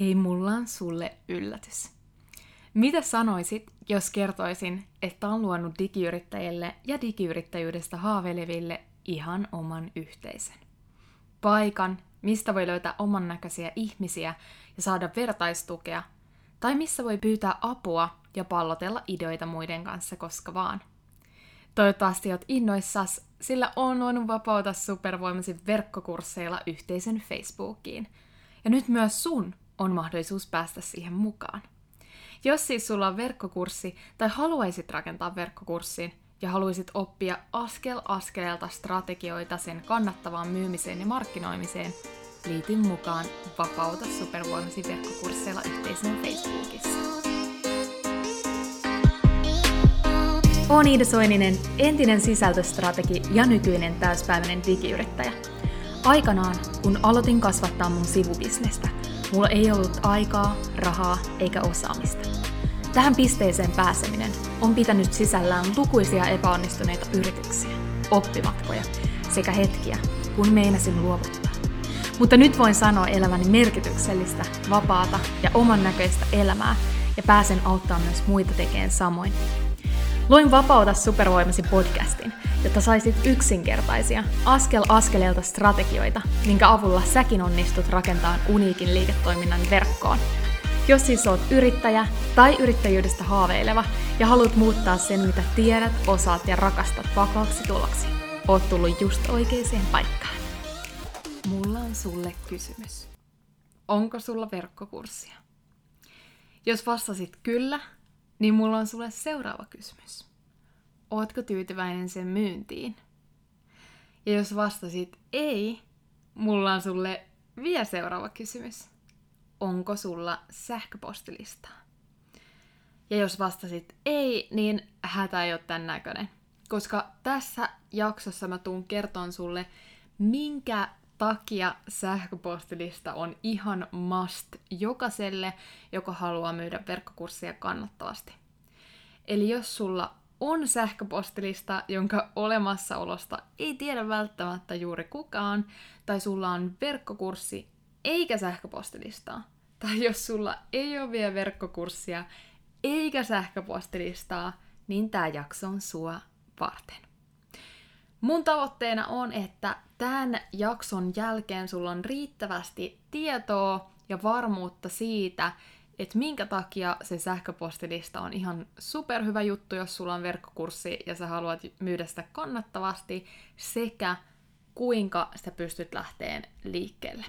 Hei, mulla on sulle yllätys. Mitä sanoisit, jos kertoisin, että on luonut digiyrittäjille ja digiyrittäjyydestä haaveileville ihan oman yhteisön? Paikan, mistä voi löytää oman näköisiä ihmisiä ja saada vertaistukea, tai missä voi pyytää apua ja pallotella ideoita muiden kanssa koska vaan. Toivottavasti oot innoissas, sillä on luonut vapauta supervoimasi verkkokursseilla yhteisön Facebookiin. Ja nyt myös sun on mahdollisuus päästä siihen mukaan. Jos siis sulla on verkkokurssi tai haluaisit rakentaa verkkokurssin ja haluaisit oppia askel askeleelta strategioita sen kannattavaan myymiseen ja markkinoimiseen, liity mukaan Vapauta supervoimasi verkkokursseilla yhteisön Facebookissa. Olen Iida Soininen, entinen sisältöstrategi ja nykyinen täyspäiväinen digiyrittäjä. Aikanaan, kun aloitin kasvattaa mun sivubisnestä – Mulla ei ollut aikaa, rahaa eikä osaamista. Tähän pisteeseen pääseminen on pitänyt sisällään lukuisia epäonnistuneita yrityksiä, oppimatkoja sekä hetkiä, kun meinasin luovuttaa. Mutta nyt voin sanoa eläväni merkityksellistä, vapaata ja oman näköistä elämää ja pääsen auttamaan myös muita tekemään samoin. Luin Vapauta supervoimasi podcastin, jotta saisit yksinkertaisia, askel askeleelta strategioita, minkä avulla säkin onnistut rakentamaan uniikin liiketoiminnan verkkoon. Jos siis oot yrittäjä tai yrittäjyydestä haaveileva ja haluat muuttaa sen, mitä tiedät, osaat ja rakastat vakaaksi tuloksi, oot tullut just oikeaan paikkaan. Mulla on sulle kysymys. Onko sulla verkkokurssia? Jos vastasit kyllä, niin mulla on sulle seuraava kysymys. Ootko tyytyväinen sen myyntiin? Ja jos vastasit ei, mulla on sulle vielä seuraava kysymys. Onko sulla sähköpostilistaa? Ja jos vastasit ei, niin hätä ei ole tämän näköinen. Koska tässä jaksossa mä tuun kertoon sulle, minkä takia sähköpostilista on ihan must jokaiselle, joka haluaa myydä verkkokurssia kannattavasti. Eli jos sulla on sähköpostilista, jonka olemassaolosta ei tiedä välttämättä juuri kukaan, tai sulla on verkkokurssi eikä sähköpostilistaa, tai jos sulla ei ole vielä verkkokurssia eikä sähköpostilistaa, niin tämä jakso on sua varten. Mun tavoitteena on, että tämän jakson jälkeen sulla on riittävästi tietoa ja varmuutta siitä, että minkä takia se sähköpostilista on ihan superhyvä juttu, jos sulla on verkkokurssi ja sä haluat myydä sitä kannattavasti, sekä kuinka sä pystyt lähteen liikkeelle.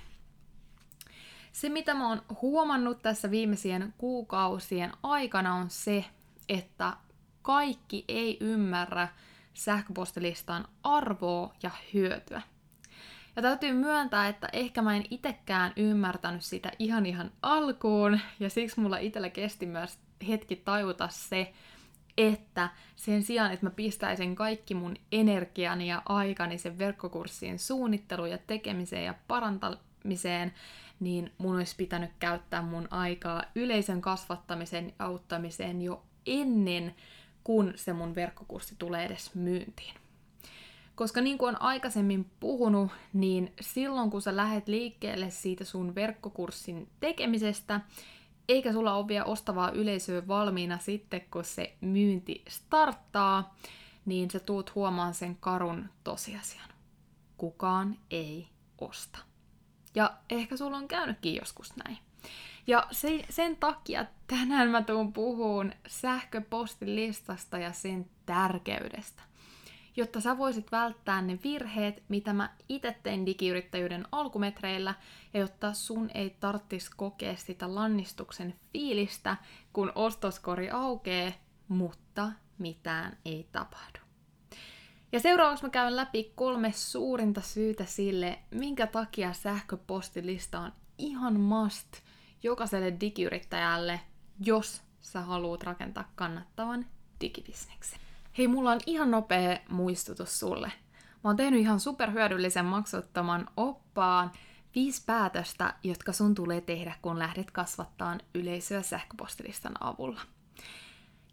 Se, mitä mä oon huomannut tässä viimeisien kuukausien aikana, on se, että kaikki ei ymmärrä sähköpostilistan arvoa ja hyötyä. Ja täytyy myöntää, että ehkä mä en itekään ymmärtänyt sitä ihan ihan alkuun, ja siksi mulla itsellä kesti myös hetki tajuta se, että sen sijaan, että mä pistäisin kaikki mun energiani ja aikani sen verkkokurssien suunnitteluun ja tekemiseen ja parantamiseen, niin mun olisi pitänyt käyttää mun aikaa yleisön kasvattamisen auttamiseen jo ennen kun se mun verkkokurssi tulee edes myyntiin. Koska niin kuin on aikaisemmin puhunut, niin silloin kun sä lähet liikkeelle siitä sun verkkokurssin tekemisestä, eikä sulla ole vielä ostavaa yleisöä valmiina sitten, kun se myynti starttaa, niin sä tuut huomaan sen karun tosiasian. Kukaan ei osta. Ja ehkä sulla on käynytkin joskus näin. Ja se, sen takia tänään mä tuun puhuun sähköpostilistasta ja sen tärkeydestä jotta sä voisit välttää ne virheet, mitä mä itse tein digiyrittäjyyden alkumetreillä, ja jotta sun ei tarttis kokea sitä lannistuksen fiilistä, kun ostoskori aukee, mutta mitään ei tapahdu. Ja seuraavaksi mä käyn läpi kolme suurinta syytä sille, minkä takia sähköpostilista on ihan must jokaiselle digiyrittäjälle, jos sä haluat rakentaa kannattavan digibisneksen. Hei, mulla on ihan nopea muistutus sulle. Mä oon tehnyt ihan superhyödyllisen maksuttoman oppaan viisi päätöstä, jotka sun tulee tehdä, kun lähdet kasvattaan yleisöä sähköpostilistan avulla.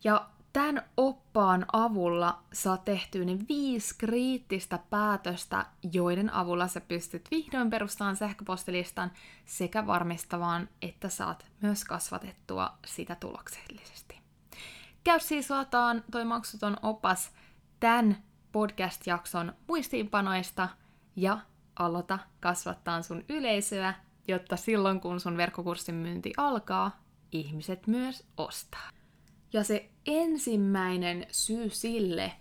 Ja tämän oppaan avulla saa tehtyä ne viisi kriittistä päätöstä, joiden avulla sä pystyt vihdoin perustamaan sähköpostilistan sekä varmistamaan, että saat myös kasvatettua sitä tuloksellisesti. Käy siis lataan toi maksuton opas tämän podcast-jakson muistiinpanoista ja aloita kasvattaa sun yleisöä, jotta silloin kun sun verkkokurssin myynti alkaa, ihmiset myös ostaa. Ja se ensimmäinen syy sille,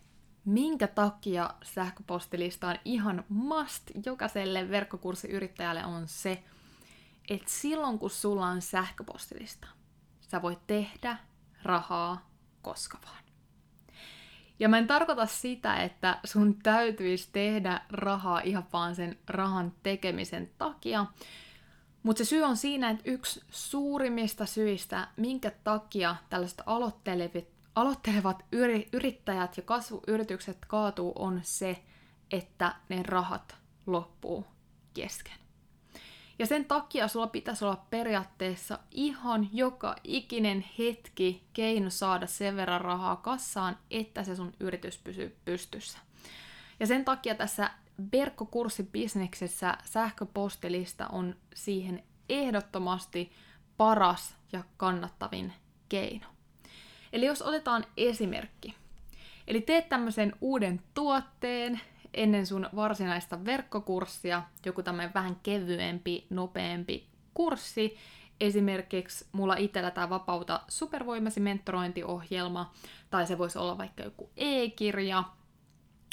minkä takia sähköpostilista on ihan must jokaiselle verkkokurssiyrittäjälle on se, että silloin kun sulla on sähköpostilista, sä voit tehdä rahaa koska vaan. Ja mä en tarkoita sitä, että sun täytyisi tehdä rahaa ihan vaan sen rahan tekemisen takia, mutta se syy on siinä, että yksi suurimmista syistä, minkä takia tällaiset aloittelevat, aloittelevat yrittäjät ja kasvuyritykset kaatuu, on se, että ne rahat loppuu kesken. Ja sen takia sulla pitäisi olla periaatteessa ihan joka ikinen hetki keino saada sen verran rahaa kassaan, että se sun yritys pysyy pystyssä. Ja sen takia tässä verkkokurssibisneksessä sähköpostilista on siihen ehdottomasti paras ja kannattavin keino. Eli jos otetaan esimerkki. Eli teet tämmöisen uuden tuotteen ennen sun varsinaista verkkokurssia, joku tämmöinen vähän kevyempi, nopeampi kurssi. Esimerkiksi mulla itsellä tämä Vapauta supervoimasi mentorointiohjelma, tai se voisi olla vaikka joku e-kirja,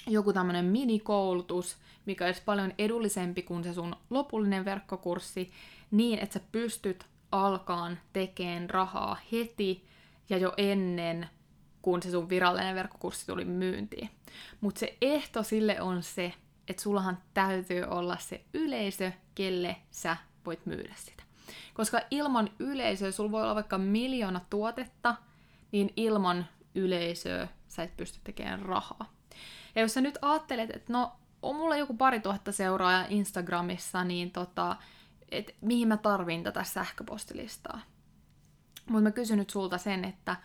joku tämmöinen minikoulutus, mikä olisi paljon edullisempi kuin se sun lopullinen verkkokurssi, niin että sä pystyt alkaan tekemään rahaa heti ja jo ennen kun se sun virallinen verkkokurssi tuli myyntiin. Mutta se ehto sille on se, että sullahan täytyy olla se yleisö, kelle sä voit myydä sitä. Koska ilman yleisöä, sulla voi olla vaikka miljoona tuotetta, niin ilman yleisöä sä et pysty tekemään rahaa. Ja jos sä nyt ajattelet, että no, on mulla joku pari tuhatta seuraajaa Instagramissa, niin tota, et mihin mä tarvin tätä sähköpostilistaa. Mutta mä kysyn nyt sulta sen, että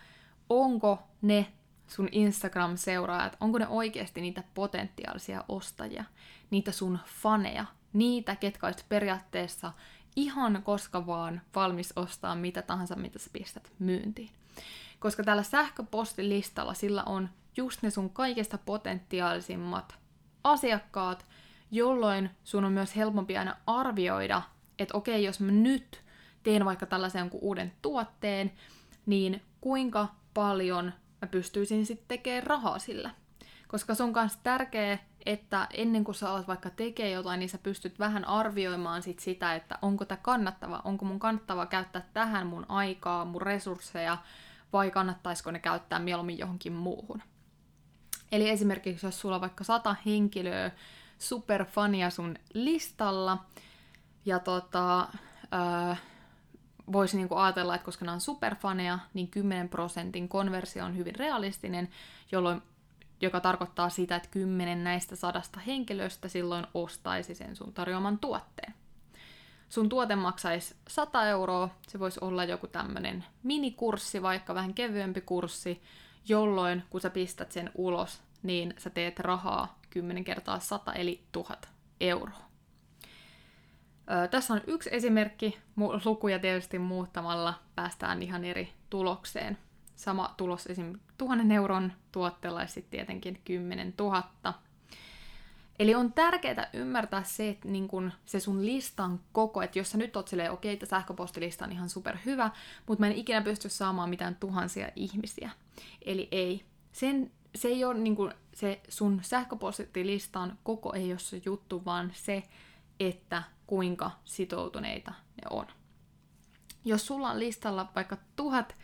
onko ne sun Instagram-seuraajat, onko ne oikeasti niitä potentiaalisia ostajia, niitä sun faneja, niitä, ketkä olisit periaatteessa ihan koska vaan valmis ostaa mitä tahansa, mitä sä pistät myyntiin. Koska tällä sähköpostilistalla sillä on just ne sun kaikista potentiaalisimmat asiakkaat, jolloin sun on myös helpompi aina arvioida, että okei, jos mä nyt teen vaikka tällaisen uuden tuotteen, niin kuinka paljon mä pystyisin sitten tekemään rahaa sillä. Koska se on myös tärkeää, että ennen kuin sä alat vaikka tekee jotain, niin sä pystyt vähän arvioimaan sit sitä, että onko tämä kannattava, onko mun kannattava käyttää tähän mun aikaa, mun resursseja, vai kannattaisiko ne käyttää mieluummin johonkin muuhun. Eli esimerkiksi jos sulla on vaikka sata henkilöä superfania sun listalla, ja tota, öö, voisi niinku ajatella, että koska nämä on superfaneja, niin 10 prosentin konversio on hyvin realistinen, jolloin, joka tarkoittaa sitä, että 10 näistä sadasta henkilöstä silloin ostaisi sen sun tarjoaman tuotteen. Sun tuote maksaisi 100 euroa, se voisi olla joku tämmöinen minikurssi, vaikka vähän kevyempi kurssi, jolloin kun sä pistät sen ulos, niin sä teet rahaa 10 kertaa 100 eli 1000 euroa. Ö, tässä on yksi esimerkki, lukuja tietysti muuttamalla päästään ihan eri tulokseen. Sama tulos esim. 1000 euron tuotteella ja sitten tietenkin 10 000. Eli on tärkeää ymmärtää se, että niin kun se sun listan koko, että jos sä nyt oot silleen, okei, okay, sähköpostilista on ihan super hyvä, mutta mä en ikinä pysty saamaan mitään tuhansia ihmisiä. Eli ei. Sen, se ei ole niin kun, se sun sähköpostilistan koko ei ole se juttu, vaan se, että kuinka sitoutuneita ne on. Jos sulla on listalla vaikka tuhat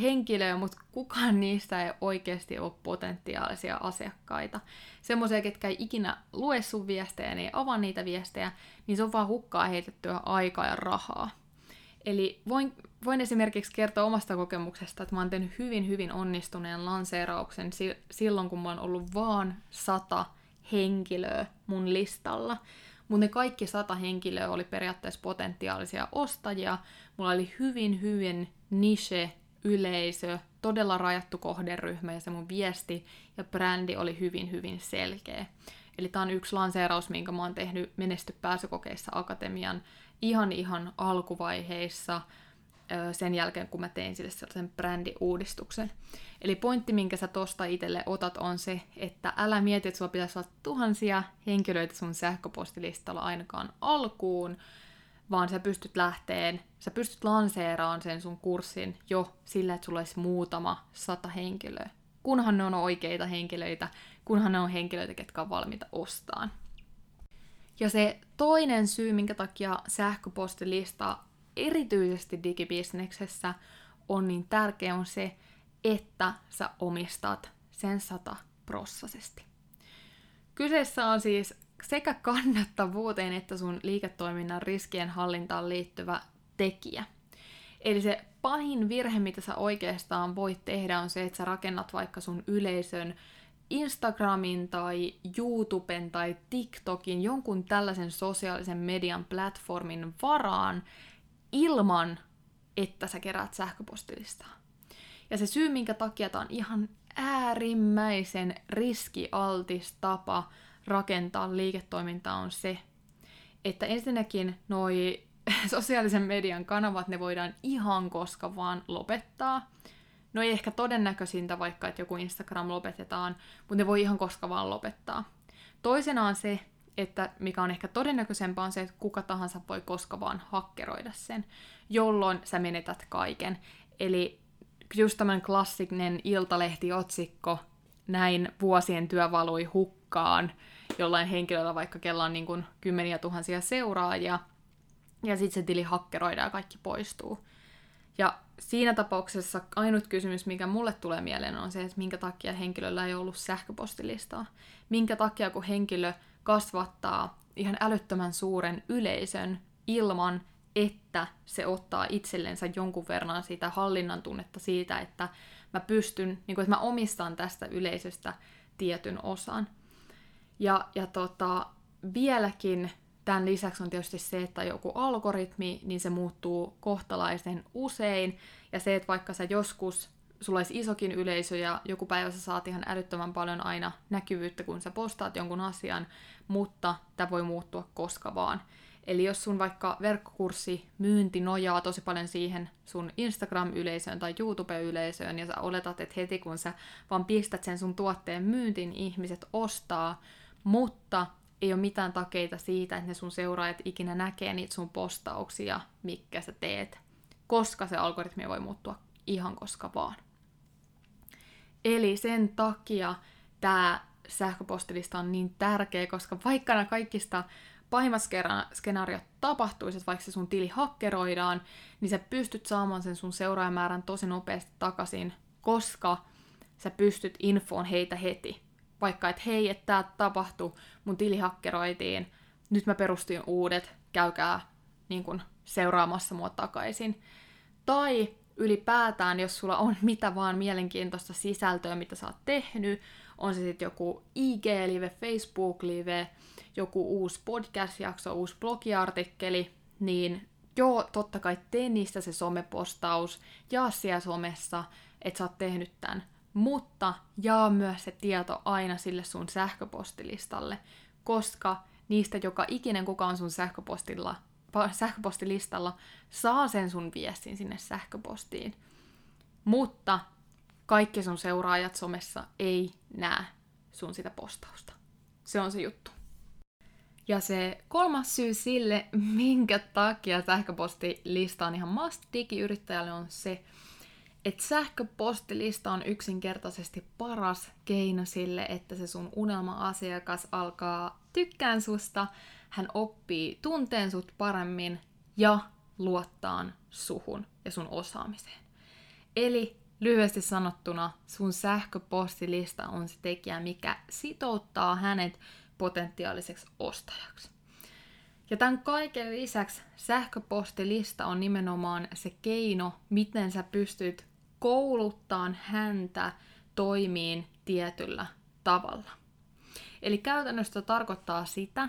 henkilöä, mutta kukaan niistä ei oikeasti ole potentiaalisia asiakkaita. Semmoisia, ketkä ei ikinä lue sun viestejä, ne ei avaa niitä viestejä, niin se on vaan hukkaa heitettyä aikaa ja rahaa. Eli voin, voin esimerkiksi kertoa omasta kokemuksesta, että mä oon tehnyt hyvin, hyvin onnistuneen lanseerauksen silloin, kun mä oon ollut vaan sata henkilöä mun listalla. Mutta ne kaikki sata henkilöä oli periaatteessa potentiaalisia ostajia. Mulla oli hyvin, hyvin niche yleisö todella rajattu kohderyhmä ja se mun viesti ja brändi oli hyvin, hyvin selkeä. Eli tämä on yksi lanseeraus, minkä mä oon tehnyt Menesty pääsykokeissa Akatemian ihan ihan alkuvaiheissa sen jälkeen, kun mä tein sille sellaisen brändiuudistuksen. Eli pointti, minkä sä tosta itselle otat, on se, että älä mieti, että sulla pitäisi olla tuhansia henkilöitä sun sähköpostilistalla ainakaan alkuun, vaan sä pystyt lähteen, sä pystyt lanseeraamaan sen sun kurssin jo sillä, että sulla olisi muutama sata henkilöä. Kunhan ne on oikeita henkilöitä, kunhan ne on henkilöitä, ketkä on valmiita ostaan. Ja se toinen syy, minkä takia sähköpostilista erityisesti digibisneksessä on niin tärkeä, on se, että sä omistat sen sataprossaisesti. Kyseessä on siis sekä kannattavuuteen että sun liiketoiminnan riskien hallintaan liittyvä tekijä. Eli se pahin virhe, mitä sä oikeastaan voit tehdä, on se, että sä rakennat vaikka sun yleisön Instagramin tai YouTuben tai TikTokin, jonkun tällaisen sosiaalisen median platformin varaan ilman, että sä keräät sähköpostilistaa. Ja se syy, minkä takia tämä on ihan äärimmäisen riskialtis tapa rakentaa liiketoimintaa on se, että ensinnäkin noi sosiaalisen median kanavat, ne voidaan ihan koska vaan lopettaa. No ei ehkä todennäköisintä vaikka, että joku Instagram lopetetaan, mutta ne voi ihan koska vaan lopettaa. Toisena on se, että mikä on ehkä todennäköisempää on se, että kuka tahansa voi koska vaan hakkeroida sen, jolloin sä menetät kaiken. Eli just tämmöinen klassinen iltalehtiotsikko, näin vuosien työ valui hukkaan, jollain henkilöllä vaikka kella on niin kuin kymmeniä tuhansia seuraajia, ja sitten se tili hakkeroidaan ja kaikki poistuu. Ja siinä tapauksessa ainut kysymys, mikä mulle tulee mieleen, on se, että minkä takia henkilöllä ei ollut sähköpostilistaa. Minkä takia, kun henkilö kasvattaa ihan älyttömän suuren yleisön ilman, että se ottaa itsellensä jonkun verran sitä hallinnan tunnetta siitä, että mä pystyn, niin kuin, että mä omistan tästä yleisöstä tietyn osan. Ja, ja tota, vieläkin tämän lisäksi on tietysti se, että joku algoritmi, niin se muuttuu kohtalaisen usein. Ja se, että vaikka sä joskus, sulla olisi isokin yleisö ja joku päivä sä saat ihan älyttömän paljon aina näkyvyyttä, kun sä postaat jonkun asian, mutta tämä voi muuttua koska vaan. Eli jos sun vaikka verkkokurssi myynti nojaa tosi paljon siihen sun Instagram-yleisöön tai YouTube-yleisöön, ja sä oletat, että heti kun sä vaan pistät sen sun tuotteen myyntiin, ihmiset ostaa, mutta ei ole mitään takeita siitä, että ne sun seuraajat ikinä näkee niitä sun postauksia, mikä sä teet, koska se algoritmi voi muuttua ihan koska vaan. Eli sen takia tämä sähköpostilista on niin tärkeä, koska vaikka nämä kaikista pahimmat skenaariot tapahtuisi, että vaikka se sun tili hakkeroidaan, niin sä pystyt saamaan sen sun seuraajamäärän tosi nopeasti takaisin, koska sä pystyt infoon heitä heti. Vaikka, että hei, että tämä tapahtui, mun tili hakkeroitiin, nyt mä perustin uudet, käykää niin kun, seuraamassa mua takaisin. Tai ylipäätään, jos sulla on mitä vaan mielenkiintoista sisältöä, mitä sä oot tehnyt, on se sitten joku IG-live, Facebook-live, joku uusi podcast-jakso, uusi blogiartikkeli, niin joo, totta kai tee niistä se somepostaus, jaa siellä somessa, että sä oot tehnyt tämän, mutta jaa myös se tieto aina sille sun sähköpostilistalle, koska niistä joka ikinen, kuka on sun sähköpostilla, sähköpostilistalla, saa sen sun viestin sinne sähköpostiin. Mutta kaikki sun seuraajat somessa ei näe sun sitä postausta. Se on se juttu. Ja se kolmas syy sille, minkä takia sähköpostilista on ihan must digiyrittäjälle, on se, että sähköpostilista on yksinkertaisesti paras keino sille, että se sun unelma-asiakas alkaa tykkään susta, hän oppii tunteen sut paremmin ja luottaan suhun ja sun osaamiseen. Eli lyhyesti sanottuna sun sähköpostilista on se tekijä, mikä sitouttaa hänet potentiaaliseksi ostajaksi. Ja tämän kaiken lisäksi sähköpostilista on nimenomaan se keino, miten sä pystyt kouluttaan häntä toimiin tietyllä tavalla. Eli käytännössä tarkoittaa sitä,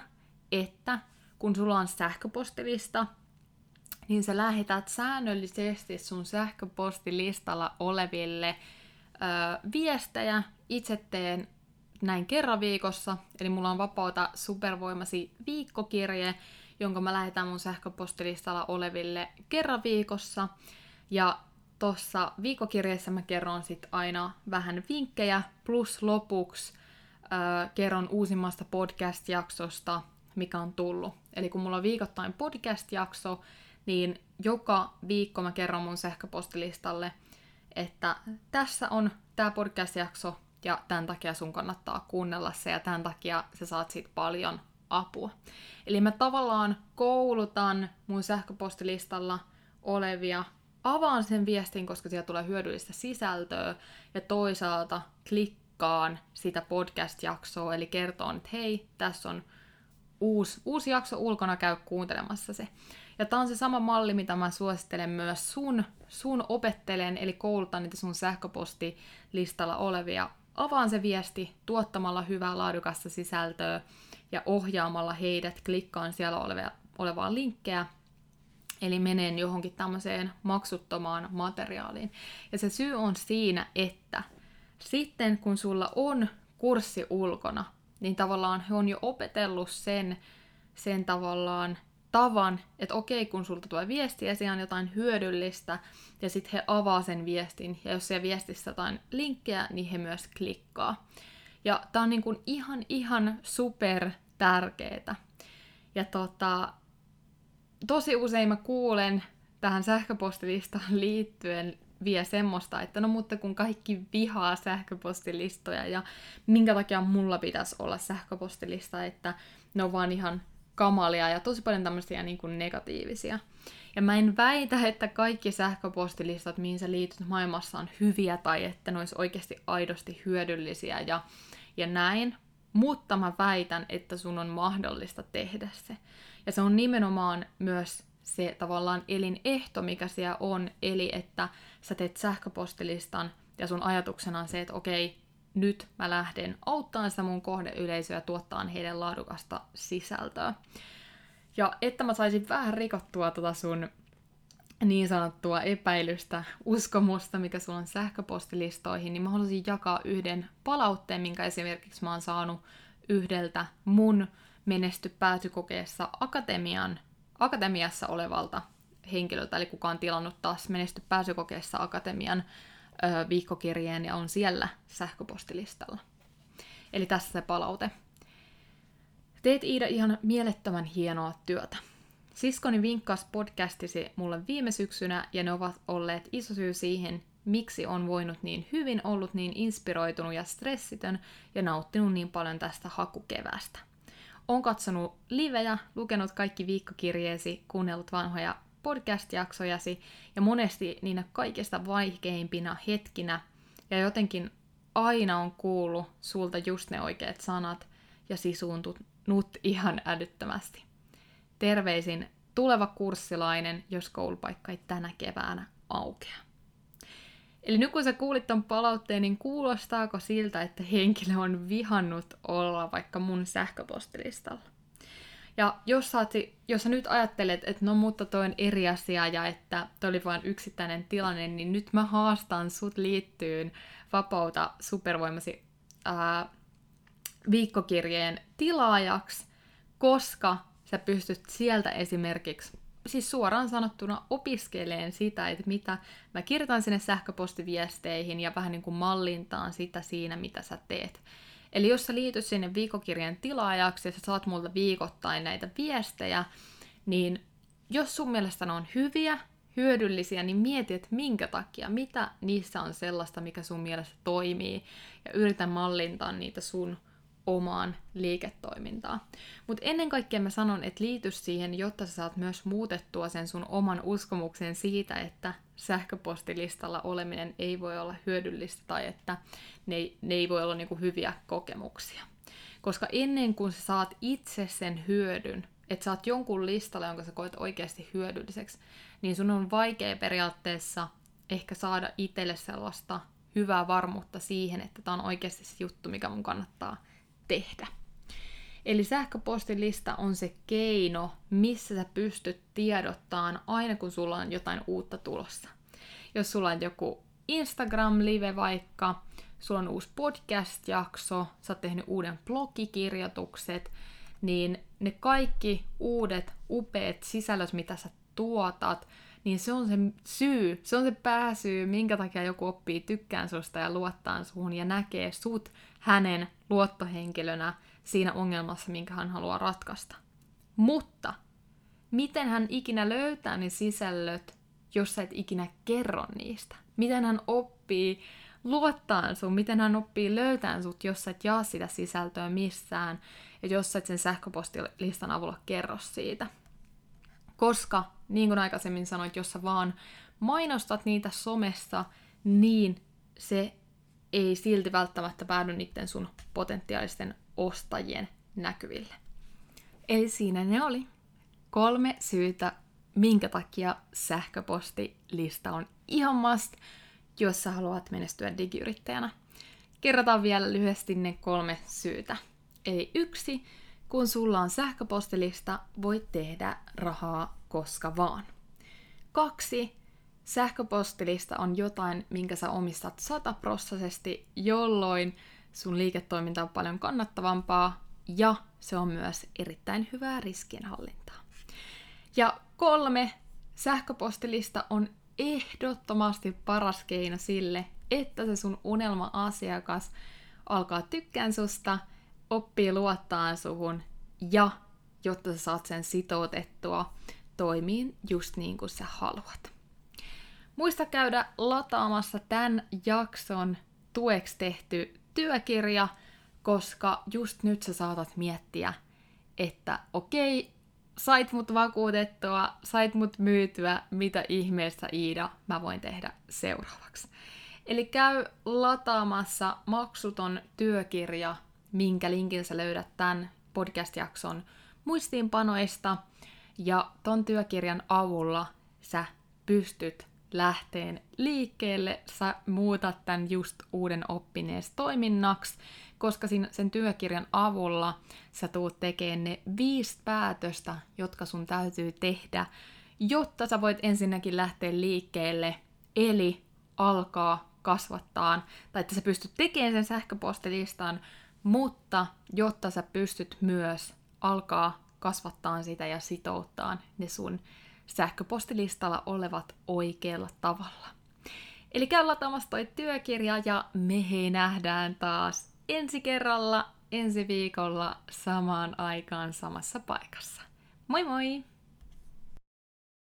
että kun sulla on sähköpostilista, niin sä lähetät säännöllisesti sun sähköpostilistalla oleville ö, viestejä. Itse teen näin kerran viikossa, eli mulla on vapaata supervoimasi viikkokirje, jonka mä lähetän mun sähköpostilistalla oleville kerran viikossa. Ja tuossa viikkokirjeessä mä kerron sit aina vähän vinkkejä, plus lopuksi äh, kerron uusimmasta podcast-jaksosta, mikä on tullut. Eli kun mulla on viikoittain podcast-jakso, niin joka viikko mä kerron mun sähköpostilistalle, että tässä on tämä podcast-jakso, ja tämän takia sun kannattaa kuunnella se, ja tämän takia sä saat siitä paljon apua. Eli mä tavallaan koulutan mun sähköpostilistalla olevia, avaan sen viestin, koska siellä tulee hyödyllistä sisältöä, ja toisaalta klikkaan sitä podcast-jaksoa, eli kertoo, että hei, tässä on uusi, uusi jakso ulkona, käy kuuntelemassa se. Ja tämä on se sama malli, mitä mä suosittelen myös sun, sun opettelen, eli koulutan niitä sun sähköpostilistalla olevia. Avaan se viesti tuottamalla hyvää laadukasta sisältöä ja ohjaamalla heidät klikkaan siellä olevia, olevaa linkkejä, eli menen johonkin tämmöiseen maksuttomaan materiaaliin. Ja se syy on siinä, että sitten kun sulla on kurssi ulkona, niin tavallaan he on jo opetellut sen, sen tavallaan tavan, että okei, kun sulta tulee viesti ja siellä on jotain hyödyllistä, ja sitten he avaa sen viestin, ja jos siellä viestissä jotain linkkejä, niin he myös klikkaa. Ja tää on niin kuin ihan, ihan super tärkeetä. Ja tota, tosi usein mä kuulen tähän sähköpostilistaan liittyen vie semmoista, että no mutta kun kaikki vihaa sähköpostilistoja ja minkä takia mulla pitäisi olla sähköpostilista, että ne on vaan ihan kamalia ja tosi paljon tämmöisiä niin kuin negatiivisia. Ja mä en väitä, että kaikki sähköpostilistat, mihin sä liityt maailmassa, on hyviä tai että ne olisi oikeasti aidosti hyödyllisiä ja, ja näin. Mutta mä väitän, että sun on mahdollista tehdä se. Ja se on nimenomaan myös se tavallaan elinehto, mikä siellä on, eli että sä teet sähköpostilistan ja sun ajatuksena on se, että okei, nyt mä lähden auttamaan sitä mun kohdeyleisöä tuottaa heidän laadukasta sisältöä. Ja että mä saisin vähän rikottua tota sun niin sanottua epäilystä, uskomusta, mikä sulla on sähköpostilistoihin, niin mä haluaisin jakaa yhden palautteen, minkä esimerkiksi mä oon saanut yhdeltä mun menesty pääsykokeessa akatemian, akatemiassa olevalta henkilöltä, eli kuka on tilannut taas menesty pääsykokeessa akatemian ö, viikkokirjeen ja on siellä sähköpostilistalla. Eli tässä se palaute. Teet Iida ihan mielettömän hienoa työtä. Siskoni vinkkas podcastisi mulle viime syksynä ja ne ovat olleet iso syy siihen, miksi on voinut niin hyvin, ollut niin inspiroitunut ja stressitön ja nauttinut niin paljon tästä hakukevästä. On katsonut livejä, lukenut kaikki viikkokirjeesi, kuunnellut vanhoja podcast-jaksojasi ja monesti niinä kaikista vaikeimpina hetkinä ja jotenkin aina on kuullut sulta just ne oikeat sanat ja sisuuntunut ihan älyttömästi. Terveisin tuleva kurssilainen, jos koulupaikka ei tänä keväänä aukea. Eli nyt kun sä kuulit ton palautteen, niin kuulostaako siltä, että henkilö on vihannut olla vaikka mun sähköpostilistalla? Ja jos sä, jos sä nyt ajattelet, että no mutta toi on eri asia ja että toi oli vain yksittäinen tilanne, niin nyt mä haastan sut liittyyn vapauta supervoimasi ää, viikkokirjeen tilaajaksi, koska sä pystyt sieltä esimerkiksi siis suoraan sanottuna opiskeleen sitä, että mitä mä kirjoitan sinne sähköpostiviesteihin ja vähän niin kuin mallintaan sitä siinä, mitä sä teet. Eli jos sä liityt sinne viikokirjan tilaajaksi ja sä saat multa viikoittain näitä viestejä, niin jos sun mielestä ne on hyviä, hyödyllisiä, niin mieti, että minkä takia, mitä niissä on sellaista, mikä sun mielestä toimii, ja yritä mallintaa niitä sun omaan liiketoimintaan. Mutta ennen kaikkea mä sanon, että liity siihen, jotta sä saat myös muutettua sen sun oman uskomuksen siitä, että sähköpostilistalla oleminen ei voi olla hyödyllistä tai että ne ei, ne ei voi olla niinku hyviä kokemuksia. Koska ennen kuin sä saat itse sen hyödyn, että saat jonkun listalla, jonka sä koet oikeasti hyödylliseksi, niin sun on vaikea periaatteessa ehkä saada itselle sellaista hyvää varmuutta siihen, että tämä on oikeasti se juttu, mikä mun kannattaa tehdä. Eli sähköpostilista on se keino, missä sä pystyt tiedottamaan aina kun sulla on jotain uutta tulossa. Jos sulla on joku Instagram-live vaikka, sulla on uusi podcast-jakso, sä oot tehnyt uuden blogikirjoitukset, niin ne kaikki uudet, upeat sisällöt, mitä sä tuotat, niin se on se syy, se on se pääsyy, minkä takia joku oppii tykkään susta ja luottaa suhun ja näkee sut hänen luottohenkilönä siinä ongelmassa, minkä hän haluaa ratkaista. Mutta miten hän ikinä löytää ne sisällöt, jos sä et ikinä kerro niistä? Miten hän oppii luottaa sun, miten hän oppii löytämään sut, jos sä et jaa sitä sisältöä missään, ja jos sä et sen sähköpostilistan avulla kerro siitä. Koska, niin kuin aikaisemmin sanoit, jos sä vaan mainostat niitä somessa, niin se ei silti välttämättä päädy niiden sun potentiaalisten ostajien näkyville. Eli siinä ne oli kolme syytä, minkä takia sähköpostilista on ihan must, jos sä haluat menestyä digiyrittäjänä. Kerrotaan vielä lyhyesti ne kolme syytä. Eli yksi, kun sulla on sähköpostilista, voit tehdä rahaa koska vaan. Kaksi, sähköpostilista on jotain, minkä sä omistat sataprossaisesti, jolloin sun liiketoiminta on paljon kannattavampaa ja se on myös erittäin hyvää riskienhallintaa. Ja kolme, sähköpostilista on ehdottomasti paras keino sille, että se sun unelma-asiakas alkaa tykkään susta, oppii luottaa suhun ja jotta sä saat sen sitoutettua toimiin just niin kuin sä haluat. Muista käydä lataamassa tämän jakson tueksi tehty työkirja, koska just nyt sä saatat miettiä, että okei, sait mut vakuutettua, sait mut myytyä, mitä ihmeessä Iida mä voin tehdä seuraavaksi. Eli käy lataamassa maksuton työkirja, minkä linkin sä löydät tämän podcast-jakson muistiinpanoista. Ja ton työkirjan avulla sä pystyt lähteen liikkeelle, sä muutat tämän just uuden oppinees toiminnaksi, koska sen työkirjan avulla sä tuut tekemään ne viisi päätöstä, jotka sun täytyy tehdä, jotta sä voit ensinnäkin lähteä liikkeelle, eli alkaa kasvattaa, tai että sä pystyt tekemään sen sähköpostilistan, mutta jotta sä pystyt myös alkaa kasvattaa sitä ja sitouttaa ne sun sähköpostilistalla olevat oikealla tavalla. Eli käy lataamassa toi työkirja ja me hei nähdään taas ensi kerralla, ensi viikolla samaan aikaan samassa paikassa. Moi moi!